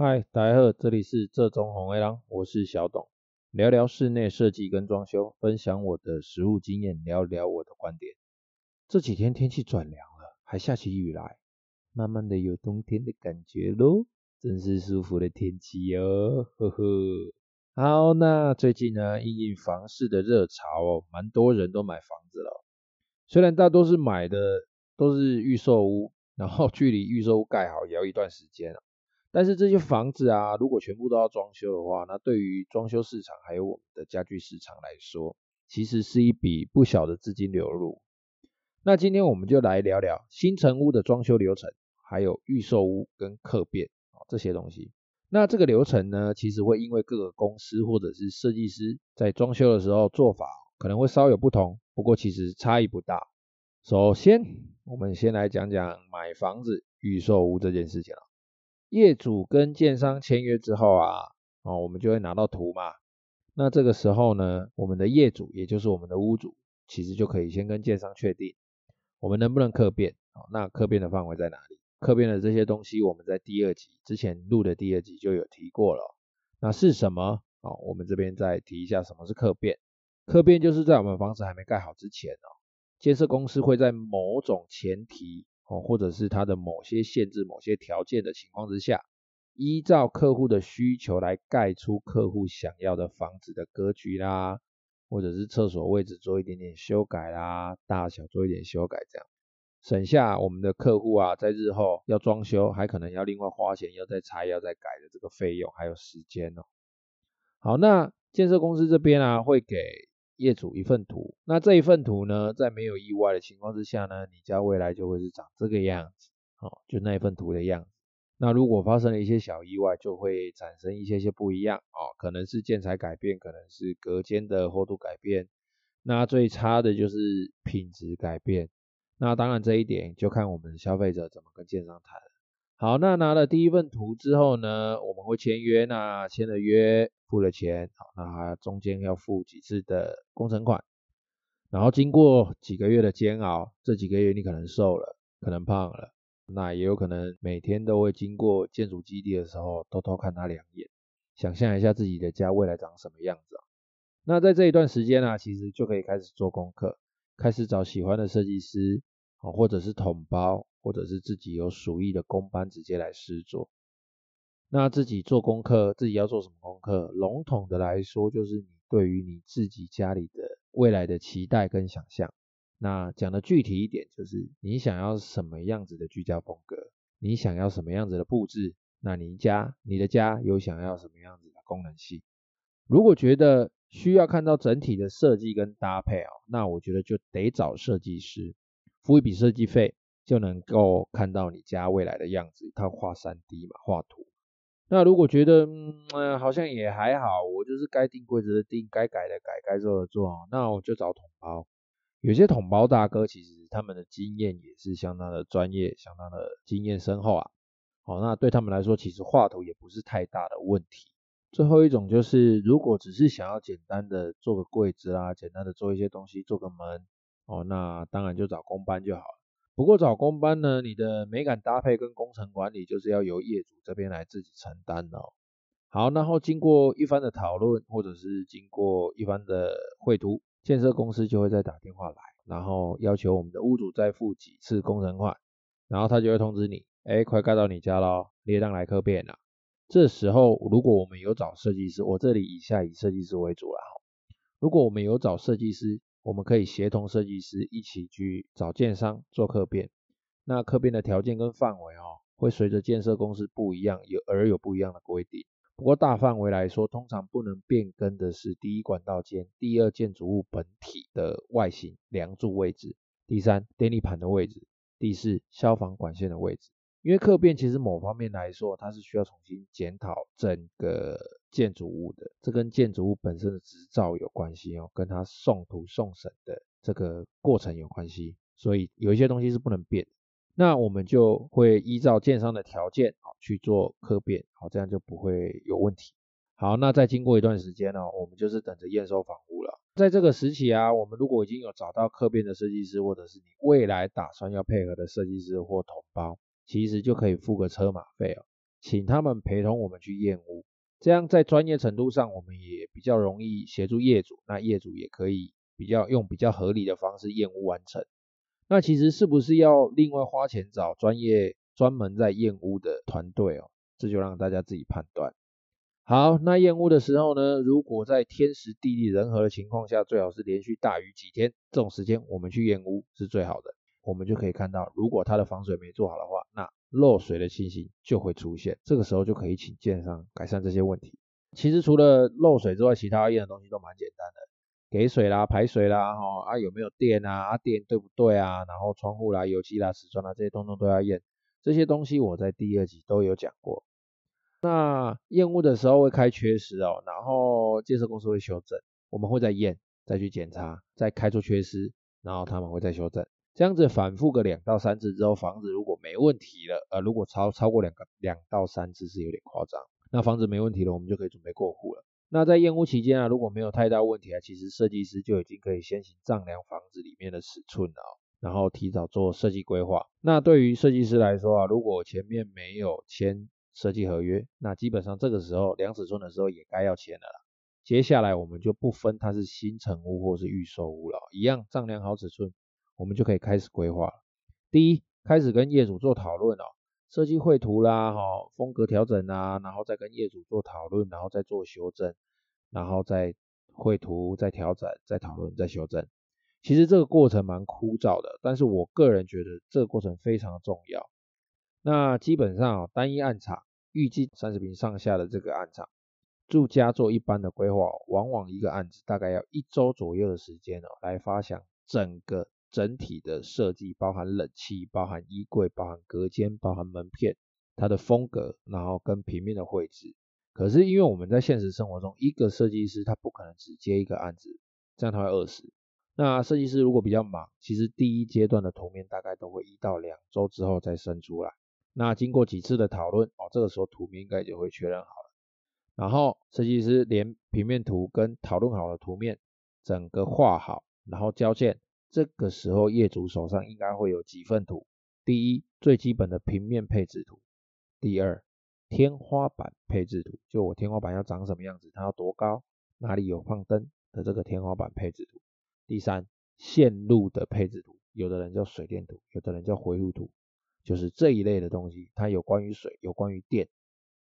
嗨，大家好，这里是这中红卫狼，我是小董，聊聊室内设计跟装修，分享我的实务经验，聊聊我的观点。这几天天气转凉了，还下起雨来，慢慢的有冬天的感觉喽，真是舒服的天气哟，呵呵。好，那最近呢，因应房市的热潮哦，蛮多人都买房子了，虽然大多是买的都是预售屋，然后距离预售屋盖好也要一段时间了。但是这些房子啊，如果全部都要装修的话，那对于装修市场还有我们的家具市场来说，其实是一笔不小的资金流入。那今天我们就来聊聊新城屋的装修流程，还有预售屋跟客变这些东西。那这个流程呢，其实会因为各个公司或者是设计师在装修的时候做法可能会稍有不同，不过其实差异不大。首先，我们先来讲讲买房子预售屋这件事情啊。业主跟建商签约之后啊，哦，我们就会拿到图嘛。那这个时候呢，我们的业主也就是我们的屋主，其实就可以先跟建商确定，我们能不能客变。那客变的范围在哪里？客变的这些东西，我们在第二集之前录的第二集就有提过了。那是什么？哦，我们这边再提一下什么是客变。客变就是在我们房子还没盖好之前哦，建设公司会在某种前提。哦，或者是它的某些限制、某些条件的情况之下，依照客户的需求来盖出客户想要的房子的格局啦，或者是厕所位置做一点点修改啦，大小做一点修改这样，省下我们的客户啊，在日后要装修还可能要另外花钱，要再拆、要再改的这个费用还有时间哦。好，那建设公司这边啊，会给。业主一份图，那这一份图呢，在没有意外的情况之下呢，你家未来就会是长这个样子，哦，就那一份图的样子。那如果发生了一些小意外，就会产生一些些不一样，哦，可能是建材改变，可能是隔间的厚度改变，那最差的就是品质改变。那当然这一点就看我们消费者怎么跟建商谈。好，那拿了第一份图之后呢，我们会签约，那签了约。付了钱，好，那中间要付几次的工程款，然后经过几个月的煎熬，这几个月你可能瘦了，可能胖了，那也有可能每天都会经过建筑基地的时候，偷偷看他两眼，想象一下自己的家未来长什么样子啊。那在这一段时间呢，其实就可以开始做功课，开始找喜欢的设计师，或者是统包，或者是自己有属意的工班直接来施作。那自己做功课，自己要做什么功课？笼统的来说，就是你对于你自己家里的未来的期待跟想象。那讲的具体一点，就是你想要什么样子的居家风格？你想要什么样子的布置？那你家，你的家有想要什么样子的功能性？如果觉得需要看到整体的设计跟搭配哦，那我觉得就得找设计师，付一笔设计费，就能够看到你家未来的样子。他画 3D 嘛，画图。那如果觉得嗯、好像也还好，我就是该定规则的定，该改的改，该做的做，那我就找统包。有些统包大哥其实他们的经验也是相当的专业，相当的经验深厚啊。好，那对他们来说，其实画图也不是太大的问题。最后一种就是，如果只是想要简单的做个柜子啦，简单的做一些东西，做个门，哦，那当然就找工班就好了。不过找工班呢，你的美感搭配跟工程管理就是要由业主这边来自己承担哦。好，然后经过一番的讨论，或者是经过一番的绘图，建设公司就会再打电话来，然后要求我们的屋主再付几次工程款，然后他就会通知你，哎，快盖到你家咯，列当来客变了。这时候如果我们有找设计师，我这里以下以设计师为主了哈。如果我们有找设计师。我们可以协同设计师一起去找建商做客变，那客变的条件跟范围哦，会随着建设公司不一样，有而有不一样的规定。不过大范围来说，通常不能变更的是第一管道间、第二建筑物本体的外形、梁柱位置，第三电力盘的位置，第四消防管线的位置。因为客变其实某方面来说，它是需要重新检讨整个建筑物的，这跟建筑物本身的执照有关系哦，跟它送图送审的这个过程有关系，所以有一些东西是不能变。那我们就会依照建商的条件啊去做客变，好，这样就不会有问题。好，那再经过一段时间呢，我们就是等着验收房屋了。在这个时期啊，我们如果已经有找到客变的设计师，或者是你未来打算要配合的设计师或同胞。其实就可以付个车马费哦。请他们陪同我们去验屋，这样在专业程度上我们也比较容易协助业主，那业主也可以比较用比较合理的方式验屋完成。那其实是不是要另外花钱找专业专门在验屋的团队哦？这就让大家自己判断。好，那验屋的时候呢，如果在天时地利人和的情况下，最好是连续大雨几天，这种时间我们去验屋是最好的。我们就可以看到，如果它的防水没做好的话，那漏水的情形就会出现。这个时候就可以请建商改善这些问题。其实除了漏水之外，其他要验的东西都蛮简单的，给水啦、排水啦，哈啊有没有电啊，啊电对不对啊，然后窗户啦、油漆啦、瓷砖啦这些通通都要验。这些东西我在第二集都有讲过。那验屋的时候会开缺失哦，然后建设公司会修正，我们会再验，再去检查，再开出缺失，然后他们会再修正。这样子反复个两到三次之后，房子如果没问题了，呃，如果超超过两个两到三次是有点夸张，那房子没问题了，我们就可以准备过户了。那在验屋期间啊，如果没有太大问题啊，其实设计师就已经可以先行丈量房子里面的尺寸了，然后提早做设计规划。那对于设计师来说啊，如果前面没有签设计合约，那基本上这个时候量尺寸的时候也该要签了。接下来我们就不分它是新成屋或是预售屋了，一样丈量好尺寸。我们就可以开始规划了。第一，开始跟业主做讨论哦，设计绘图啦，哈，风格调整啊，然后再跟业主做讨论，然后再做修正，然后再绘图，再调整，再讨论，再修正。其实这个过程蛮枯燥的，但是我个人觉得这个过程非常重要。那基本上啊，单一案场，预计三十平上下的这个案场，住家做一般的规划，往往一个案子大概要一周左右的时间哦，来发想整个。整体的设计包含冷气、包含衣柜、包含隔间、包含门片，它的风格，然后跟平面的绘制。可是因为我们在现实生活中，一个设计师他不可能只接一个案子，这样他会饿死。那设计师如果比较忙，其实第一阶段的图面大概都会一到两周之后再生出来。那经过几次的讨论，哦，这个时候图面应该就会确认好了。然后设计师连平面图跟讨论好的图面整个画好，然后交件。这个时候，业主手上应该会有几份图：第一，最基本的平面配置图；第二，天花板配置图，就我天花板要长什么样子，它要多高，哪里有放灯的这个天花板配置图；第三，线路的配置图，有的人叫水电图，有的人叫回路图，就是这一类的东西，它有关于水，有关于电，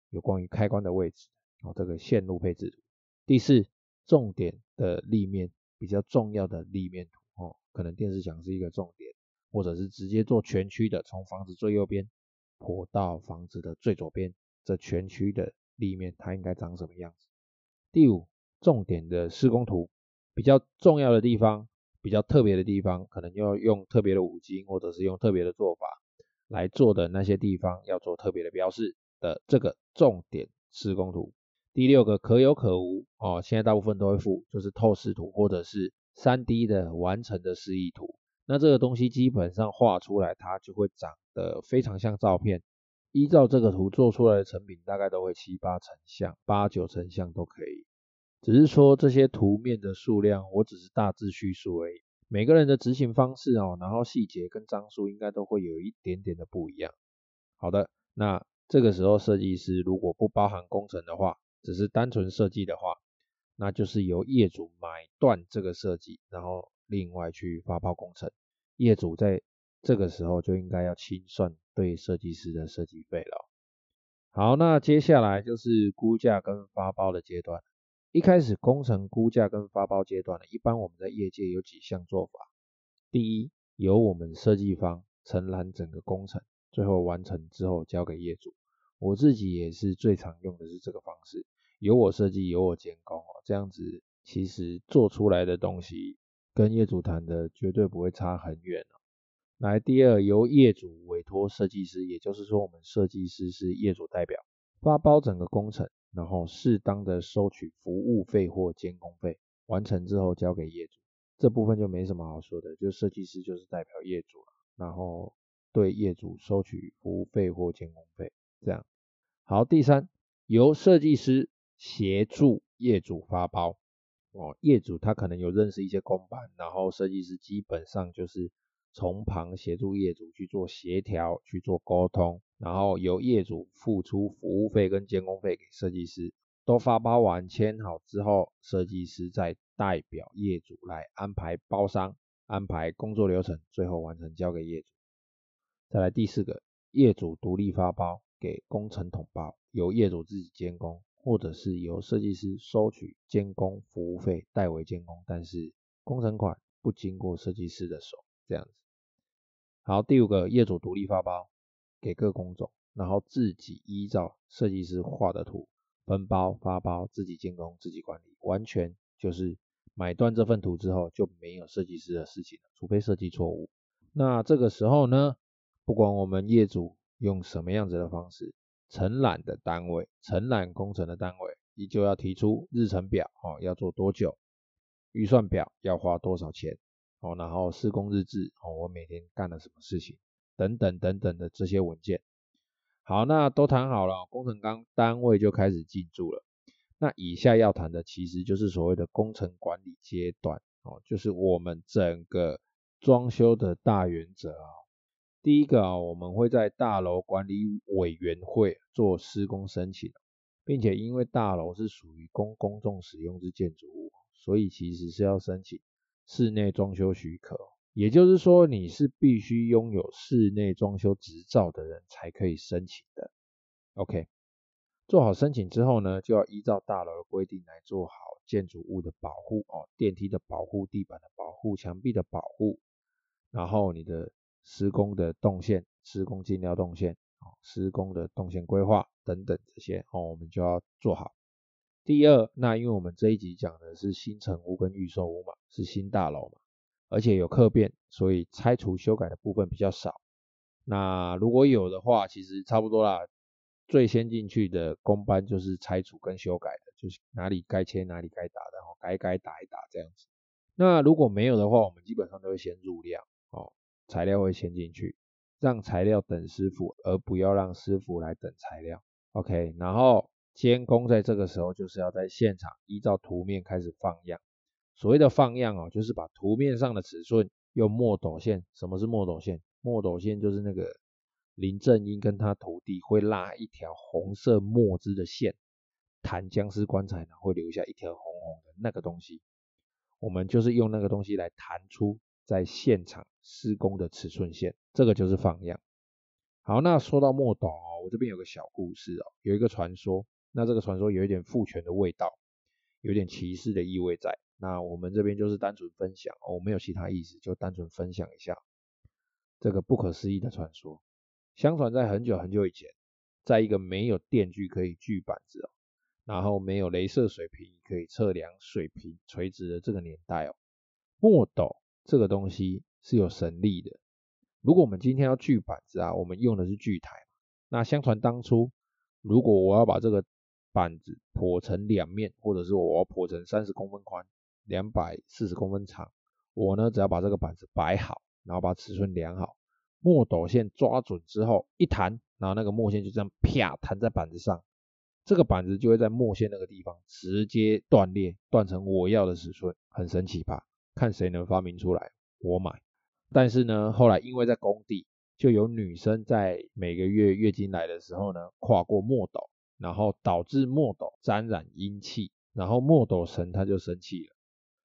有关于开关的位置，哦，这个线路配置图；第四，重点的立面，比较重要的立面图。哦，可能电视墙是一个重点，或者是直接做全区的，从房子最右边坡到房子的最左边，这全区的立面它应该长什么样子？第五，重点的施工图，比较重要的地方，比较特别的地方，可能要用特别的五金，或者是用特别的做法来做的那些地方，要做特别的标示的这个重点施工图。第六个可有可无哦，现在大部分都会附，就是透视图或者是。3D 的完成的示意图，那这个东西基本上画出来，它就会长得非常像照片。依照这个图做出来的成品，大概都会七八成像，八九成像都可以。只是说这些图面的数量，我只是大致叙述而已。每个人的执行方式哦，然后细节跟张数应该都会有一点点的不一样。好的，那这个时候设计师如果不包含工程的话，只是单纯设计的话。那就是由业主买断这个设计，然后另外去发包工程。业主在这个时候就应该要清算对设计师的设计费了。好，那接下来就是估价跟发包的阶段。一开始工程估价跟发包阶段呢，一般我们在业界有几项做法。第一，由我们设计方承揽整个工程，最后完成之后交给业主。我自己也是最常用的是这个方式。由我设计，由我监工哦，这样子其实做出来的东西跟业主谈的绝对不会差很远哦。来，第二，由业主委托设计师，也就是说我们设计师是业主代表，发包整个工程，然后适当的收取服务费或监工费，完成之后交给业主。这部分就没什么好说的，就设计师就是代表业主了，然后对业主收取服务费或监工费，这样。好，第三，由设计师。协助业主发包哦，业主他可能有认识一些工班，然后设计师基本上就是从旁协助业主去做协调、去做沟通，然后由业主付出服务费跟监工费给设计师，都发包完签好之后，设计师再代表业主来安排包商，安排工作流程，最后完成交给业主。再来第四个，业主独立发包给工程统包，由业主自己监工，或者是由设计师收取监工服务费代为监工，但是工程款不经过设计师的手，这样子。好，第五个，业主独立发包给各工种，然后自己依照设计师画的图分包发包，自己监工，自己管理，完全就是买断这份图之后就没有设计师的事情了，除非设计错误。那这个时候呢，不管我们业主用什么样子的方式，承揽的单位、承揽工程的单位，依旧要提出日程表，哦，要做多久，预算表要花多少钱。哦，然后施工日志，哦，我每天干了什么事情，等等等等的这些文件。好，那都谈好了，工程刚单位就开始进驻了。那以下要谈的其实就是所谓的工程管理阶段，哦，就是我们整个装修的大原则啊。第一个啊，我们会在大楼管理委员会做施工申请，并且因为大楼是属于公公众使用之建筑物，所以其实是要申请。室内装修许可，也就是说你是必须拥有室内装修执照的人才可以申请的。OK，做好申请之后呢，就要依照大楼的规定来做好建筑物的保护哦，电梯的保护、地板的保护、墙壁的保护，然后你的施工的动线、施工进料动线、施工的动线规划等等这些哦，我们就要做好。第二，那因为我们这一集讲的是新成屋跟预售屋嘛，是新大楼嘛，而且有客变，所以拆除修改的部分比较少。那如果有的话，其实差不多啦。最先进去的工班就是拆除跟修改的，就是哪里该切哪里该打的，哦，该该打一打这样子。那如果没有的话，我们基本上都会先入料，哦，材料会先进去，让材料等师傅，而不要让师傅来等材料。OK，然后。监工在这个时候就是要在现场依照图面开始放样。所谓的放样哦，就是把图面上的尺寸用墨斗线。什么是墨斗线？墨斗线就是那个林正英跟他徒弟会拉一条红色墨汁的线，弹僵尸棺材呢会留下一条红红的那个东西。我们就是用那个东西来弹出在现场施工的尺寸线，这个就是放样。好，那说到墨斗哦，我这边有个小故事哦，有一个传说。那这个传说有一点父权的味道，有点歧视的意味在。那我们这边就是单纯分享，我没有其他意思，就单纯分享一下这个不可思议的传说。相传在很久很久以前，在一个没有电锯可以锯板子哦，然后没有雷射水平可以测量水平垂直的这个年代哦，墨斗这个东西是有神力的。如果我们今天要锯板子啊，我们用的是锯台。那相传当初，如果我要把这个板子剖成两面，或者是我要剖成三十公分宽、两百四十公分长，我呢只要把这个板子摆好，然后把尺寸量好，墨斗线抓准之后一弹，然后那个墨线就这样啪弹在板子上，这个板子就会在墨线那个地方直接断裂，断成我要的尺寸，很神奇吧？看谁能发明出来，我买。但是呢，后来因为在工地，就有女生在每个月月经来的时候呢，跨过墨斗。然后导致墨斗沾染阴气，然后墨斗神他就生气了，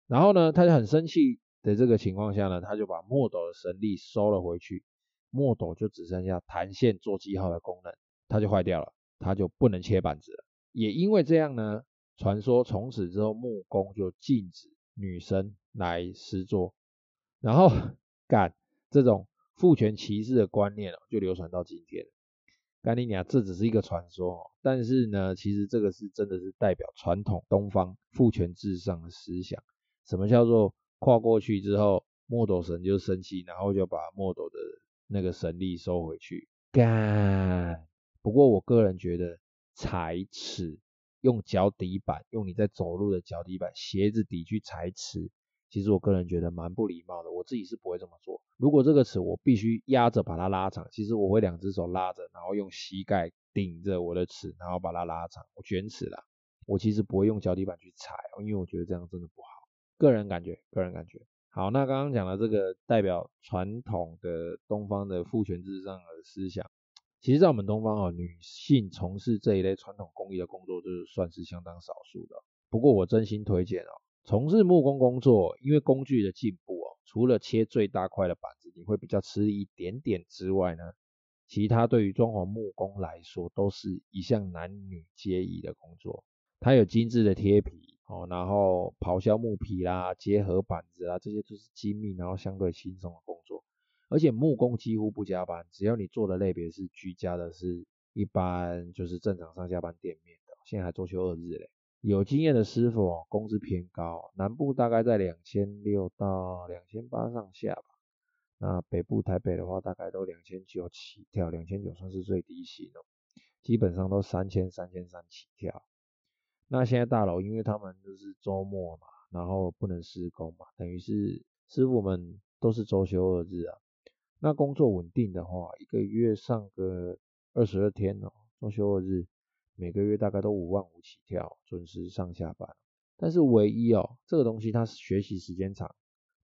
然后呢，他就很生气的这个情况下呢，他就把墨斗的神力收了回去，墨斗就只剩下弹线做记号的功能，它就坏掉了，它就不能切板子了。也因为这样呢，传说从此之后木工就禁止女生来施作，然后干这种父权歧视的观念哦就流传到今天。干你娘，这只是一个传说，但是呢，其实这个是真的是代表传统东方父权至上的思想。什么叫做跨过去之后，墨斗神就生气，然后就把墨斗的那个神力收回去？干！不过我个人觉得踩尺，用脚底板，用你在走路的脚底板，鞋子底去踩尺。其实我个人觉得蛮不礼貌的，我自己是不会这么做。如果这个尺我必须压着把它拉长，其实我会两只手拉着，然后用膝盖顶着我的尺，然后把它拉长。我卷尺啦，我其实不会用脚底板去踩，因为我觉得这样真的不好。个人感觉，个人感觉。好，那刚刚讲的这个代表传统的东方的父权至上的思想，其实，在我们东方哦，女性从事这一类传统工艺的工作，就是算是相当少数的。不过，我真心推荐哦，从事木工工作，因为工具的进步哦，除了切最大块的板子你会比较吃力一点点之外呢，其他对于装潢木工来说，都是一项男女皆宜的工作。它有精致的贴皮哦，然后刨削木皮啦、结合板子啦，这些都是精密然后相对轻松的工作。而且木工几乎不加班，只要你做的类别是居家的，是一般就是正常上下班店面的，现在还周休二日嘞。有经验的师傅哦，工资偏高，南部大概在两千六到两千八上下吧。那北部台北的话，大概都两千九起跳，两千九算是最低薪哦，基本上都三千三千三起跳。那现在大楼因为他们就是周末嘛，然后不能施工嘛，等于是师傅们都是周休二日啊。那工作稳定的话，一个月上个二十二天哦，周休二日，每个月大概都五万五起跳，准时上下班。但是唯一哦，这个东西它是学习时间长，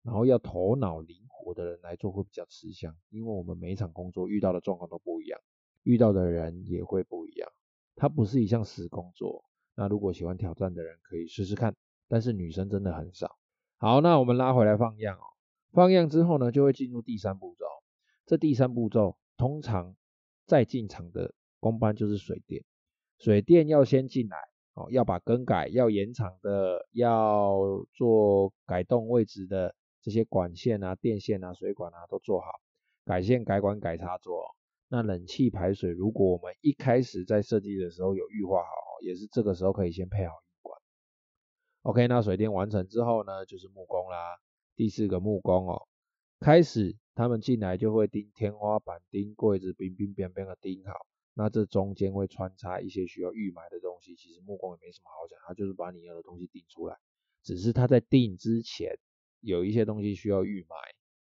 然后要头脑灵活的人来做会比较吃香，因为我们每一场工作遇到的状况都不一样，遇到的人也会不一样。它不是一项死工作。那如果喜欢挑战的人可以试试看，但是女生真的很少。好，那我们拉回来放样哦，放样之后呢，就会进入第三步骤。这第三步骤，通常在进场的工班就是水电，水电要先进来哦，要把更改、要延长的、要做改动位置的这些管线啊、电线啊、水管啊都做好，改线、改管、改插座。那冷气排水，如果我们一开始在设计的时候有预划好，也是这个时候可以先配好预管。OK，那水电完成之后呢，就是木工啦。第四个木工哦，开始。他们进来就会钉天花板、钉柜子，冰冰冰冰的钉好。那这中间会穿插一些需要预埋的东西，其实木工也没什么好讲，他就是把你要的东西定出来。只是他在定之前有一些东西需要预埋。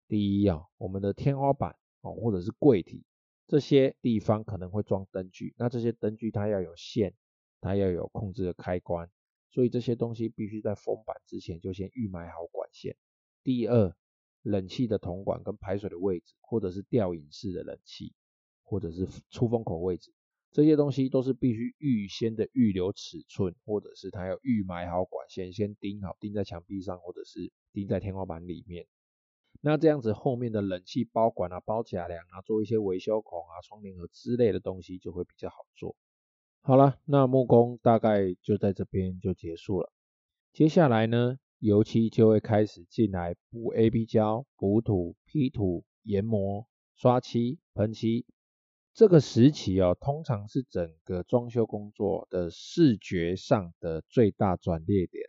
第一啊，我们的天花板哦，或者是柜体这些地方可能会装灯具，那这些灯具它要有线，它要有控制的开关，所以这些东西必须在封板之前就先预埋好管线。第二。冷气的铜管跟排水的位置，或者是吊引式的冷气，或者是出风口位置，这些东西都是必须预先的预留尺寸，或者是它要预埋好管线，先钉好，钉在墙壁上，或者是钉在天花板里面。那这样子后面的冷气包管啊、包假梁啊，做一些维修孔啊、窗帘盒之类的东西就会比较好做。好了，那木工大概就在这边就结束了。接下来呢，油漆就会开始进来补 AB 胶、补土、批土、研磨、刷漆、喷漆。这个时期哦，通常是整个装修工作的视觉上的最大转捩点。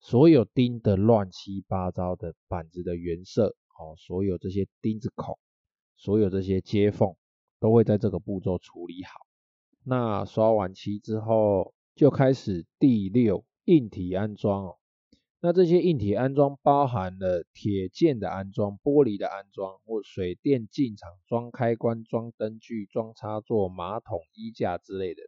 所有钉的乱七八糟的板子的原色，哦，所有这些钉子孔，所有这些接缝，都会在这个步骤处理好。那刷完漆之后，就开始第六硬体安装哦。那这些硬体安装包含了铁件的安装、玻璃的安装，或水电进场装开关、装灯具、装插座、马桶、衣架之类的。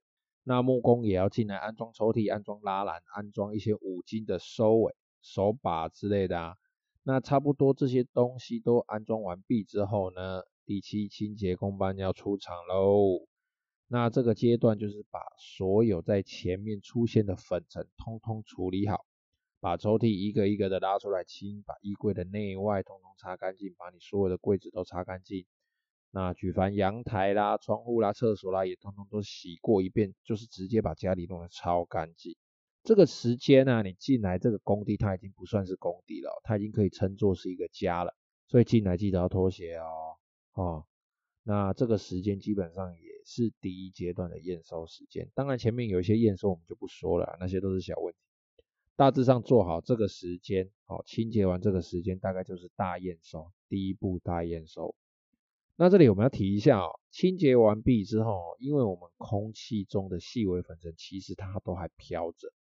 那木工也要进来安装抽屉、安装拉篮、安装一些五金的收尾、手把之类的啊。那差不多这些东西都安装完毕之后呢，第七清洁工班要出场喽。那这个阶段就是把所有在前面出现的粉尘通通处理好。把抽屉一个一个的拉出来清，把衣柜的内外通通擦干净，把你所有的柜子都擦干净。那举凡阳台啦、窗户啦、厕所啦，也通通都洗过一遍，就是直接把家里弄得超干净。这个时间呢、啊，你进来这个工地，它已经不算是工地了，它已经可以称作是一个家了。所以进来记得要脱鞋哦。哦，那这个时间基本上也是第一阶段的验收时间。当然前面有一些验收我们就不说了，那些都是小问题。大致上做好这个时间，好，清洁完这个时间，大概就是大验收，第一步大验收。那这里我们要提一下哦，清洁完毕之后，因为我们空气中的细微粉尘其实它都还飘着，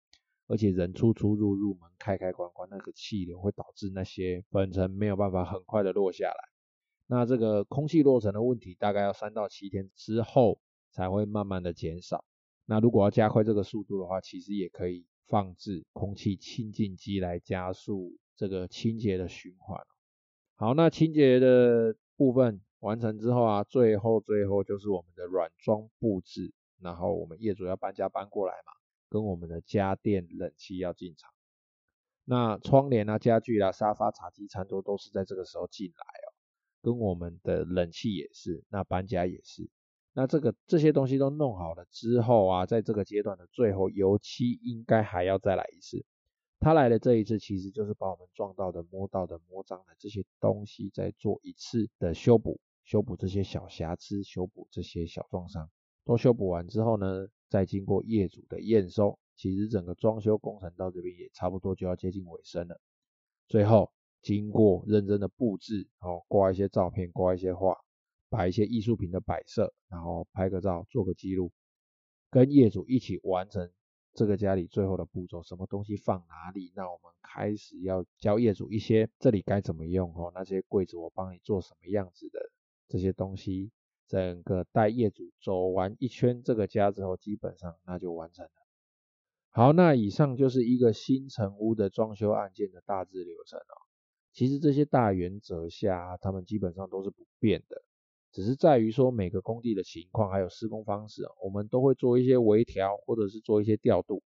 而且人出出入入门开开关关，那个气流会导致那些粉尘没有办法很快的落下来。那这个空气落尘的问题，大概要三到七天之后才会慢慢的减少。那如果要加快这个速度的话，其实也可以。放置空气清净机来加速这个清洁的循环。好，那清洁的部分完成之后啊，最后最后就是我们的软装布置，然后我们业主要搬家搬过来嘛，跟我们的家电冷气要进场。那窗帘啊、家具啊、沙发、茶几、餐桌都是在这个时候进来哦，跟我们的冷气也是，那搬家也是。那这个这些东西都弄好了之后啊，在这个阶段的最后，油漆应该还要再来一次。他来的这一次，其实就是把我们撞到的、摸到的、摸脏的这些东西，再做一次的修补，修补这些小瑕疵，修补这些小创伤。都修补完之后呢，再经过业主的验收，其实整个装修工程到这边也差不多就要接近尾声了。最后经过认真的布置，哦，挂一些照片，挂一些画。摆一些艺术品的摆设，然后拍个照，做个记录，跟业主一起完成这个家里最后的步骤。什么东西放哪里？那我们开始要教业主一些这里该怎么用哦。那些柜子我帮你做什么样子的这些东西，整个带业主走完一圈这个家之后，基本上那就完成了。好，那以上就是一个新成屋的装修案件的大致流程哦。其实这些大原则下，他们基本上都是不变的。只是在于说每个工地的情况还有施工方式，我们都会做一些微调或者是做一些调度。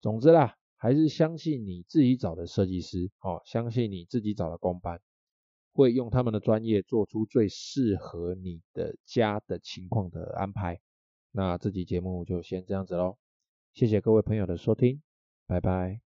总之啦，还是相信你自己找的设计师，哦，相信你自己找的工班，会用他们的专业做出最适合你的家的情况的安排。那这期节目就先这样子喽，谢谢各位朋友的收听，拜拜。